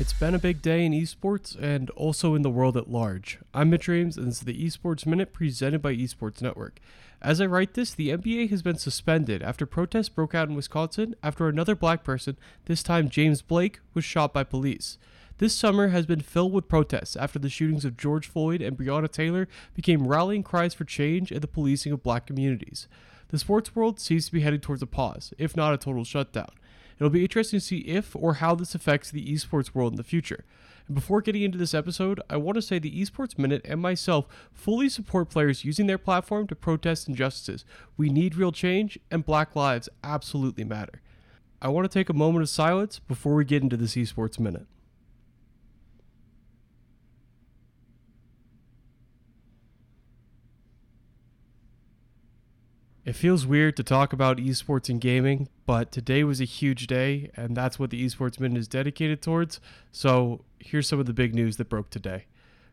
It's been a big day in esports and also in the world at large. I'm Mitch Reames, and this is the Esports Minute presented by Esports Network. As I write this, the NBA has been suspended after protests broke out in Wisconsin after another black person, this time James Blake, was shot by police. This summer has been filled with protests after the shootings of George Floyd and Breonna Taylor became rallying cries for change and the policing of black communities. The sports world seems to be heading towards a pause, if not a total shutdown. It'll be interesting to see if or how this affects the esports world in the future. And before getting into this episode, I want to say the Esports Minute and myself fully support players using their platform to protest injustices. We need real change, and Black Lives absolutely matter. I want to take a moment of silence before we get into this Esports Minute. It feels weird to talk about esports and gaming, but today was a huge day, and that's what the Esports Minute is dedicated towards. So, here's some of the big news that broke today.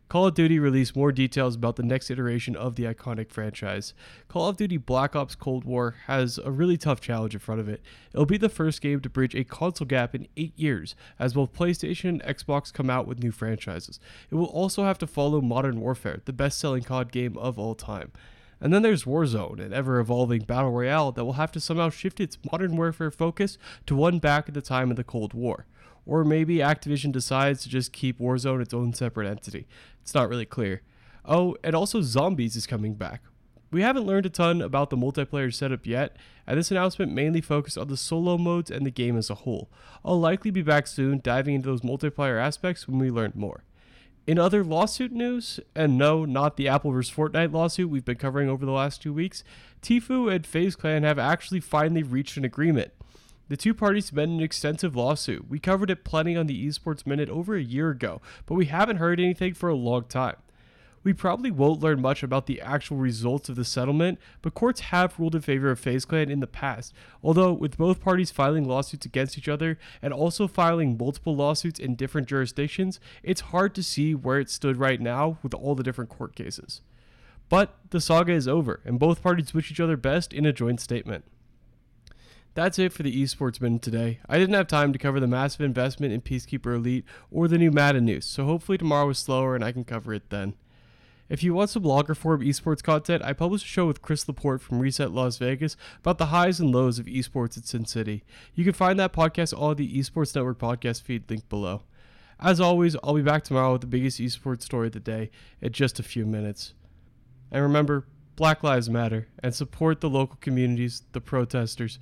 Call of Duty released more details about the next iteration of the iconic franchise. Call of Duty Black Ops Cold War has a really tough challenge in front of it. It'll be the first game to bridge a console gap in eight years, as both PlayStation and Xbox come out with new franchises. It will also have to follow Modern Warfare, the best selling COD game of all time. And then there's Warzone, an ever evolving battle royale that will have to somehow shift its modern warfare focus to one back at the time of the Cold War. Or maybe Activision decides to just keep Warzone its own separate entity. It's not really clear. Oh, and also Zombies is coming back. We haven't learned a ton about the multiplayer setup yet, and this announcement mainly focused on the solo modes and the game as a whole. I'll likely be back soon diving into those multiplayer aspects when we learn more. In other lawsuit news, and no, not the Apple vs. Fortnite lawsuit we've been covering over the last two weeks, Tfue and FaZe Clan have actually finally reached an agreement. The two parties met in an extensive lawsuit. We covered it plenty on the Esports Minute over a year ago, but we haven't heard anything for a long time. We probably won't learn much about the actual results of the settlement, but courts have ruled in favor of FaZe Clan in the past. Although, with both parties filing lawsuits against each other and also filing multiple lawsuits in different jurisdictions, it's hard to see where it stood right now with all the different court cases. But the saga is over, and both parties wish each other best in a joint statement. That's it for the Esports Minute today. I didn't have time to cover the massive investment in Peacekeeper Elite or the new Madden news, so hopefully tomorrow is slower and I can cover it then. If you want some longer form esports content, I published a show with Chris Laporte from Reset Las Vegas about the highs and lows of esports at Sin City. You can find that podcast on the Esports Network podcast feed linked below. As always, I'll be back tomorrow with the biggest esports story of the day in just a few minutes. And remember, Black Lives Matter and support the local communities, the protesters,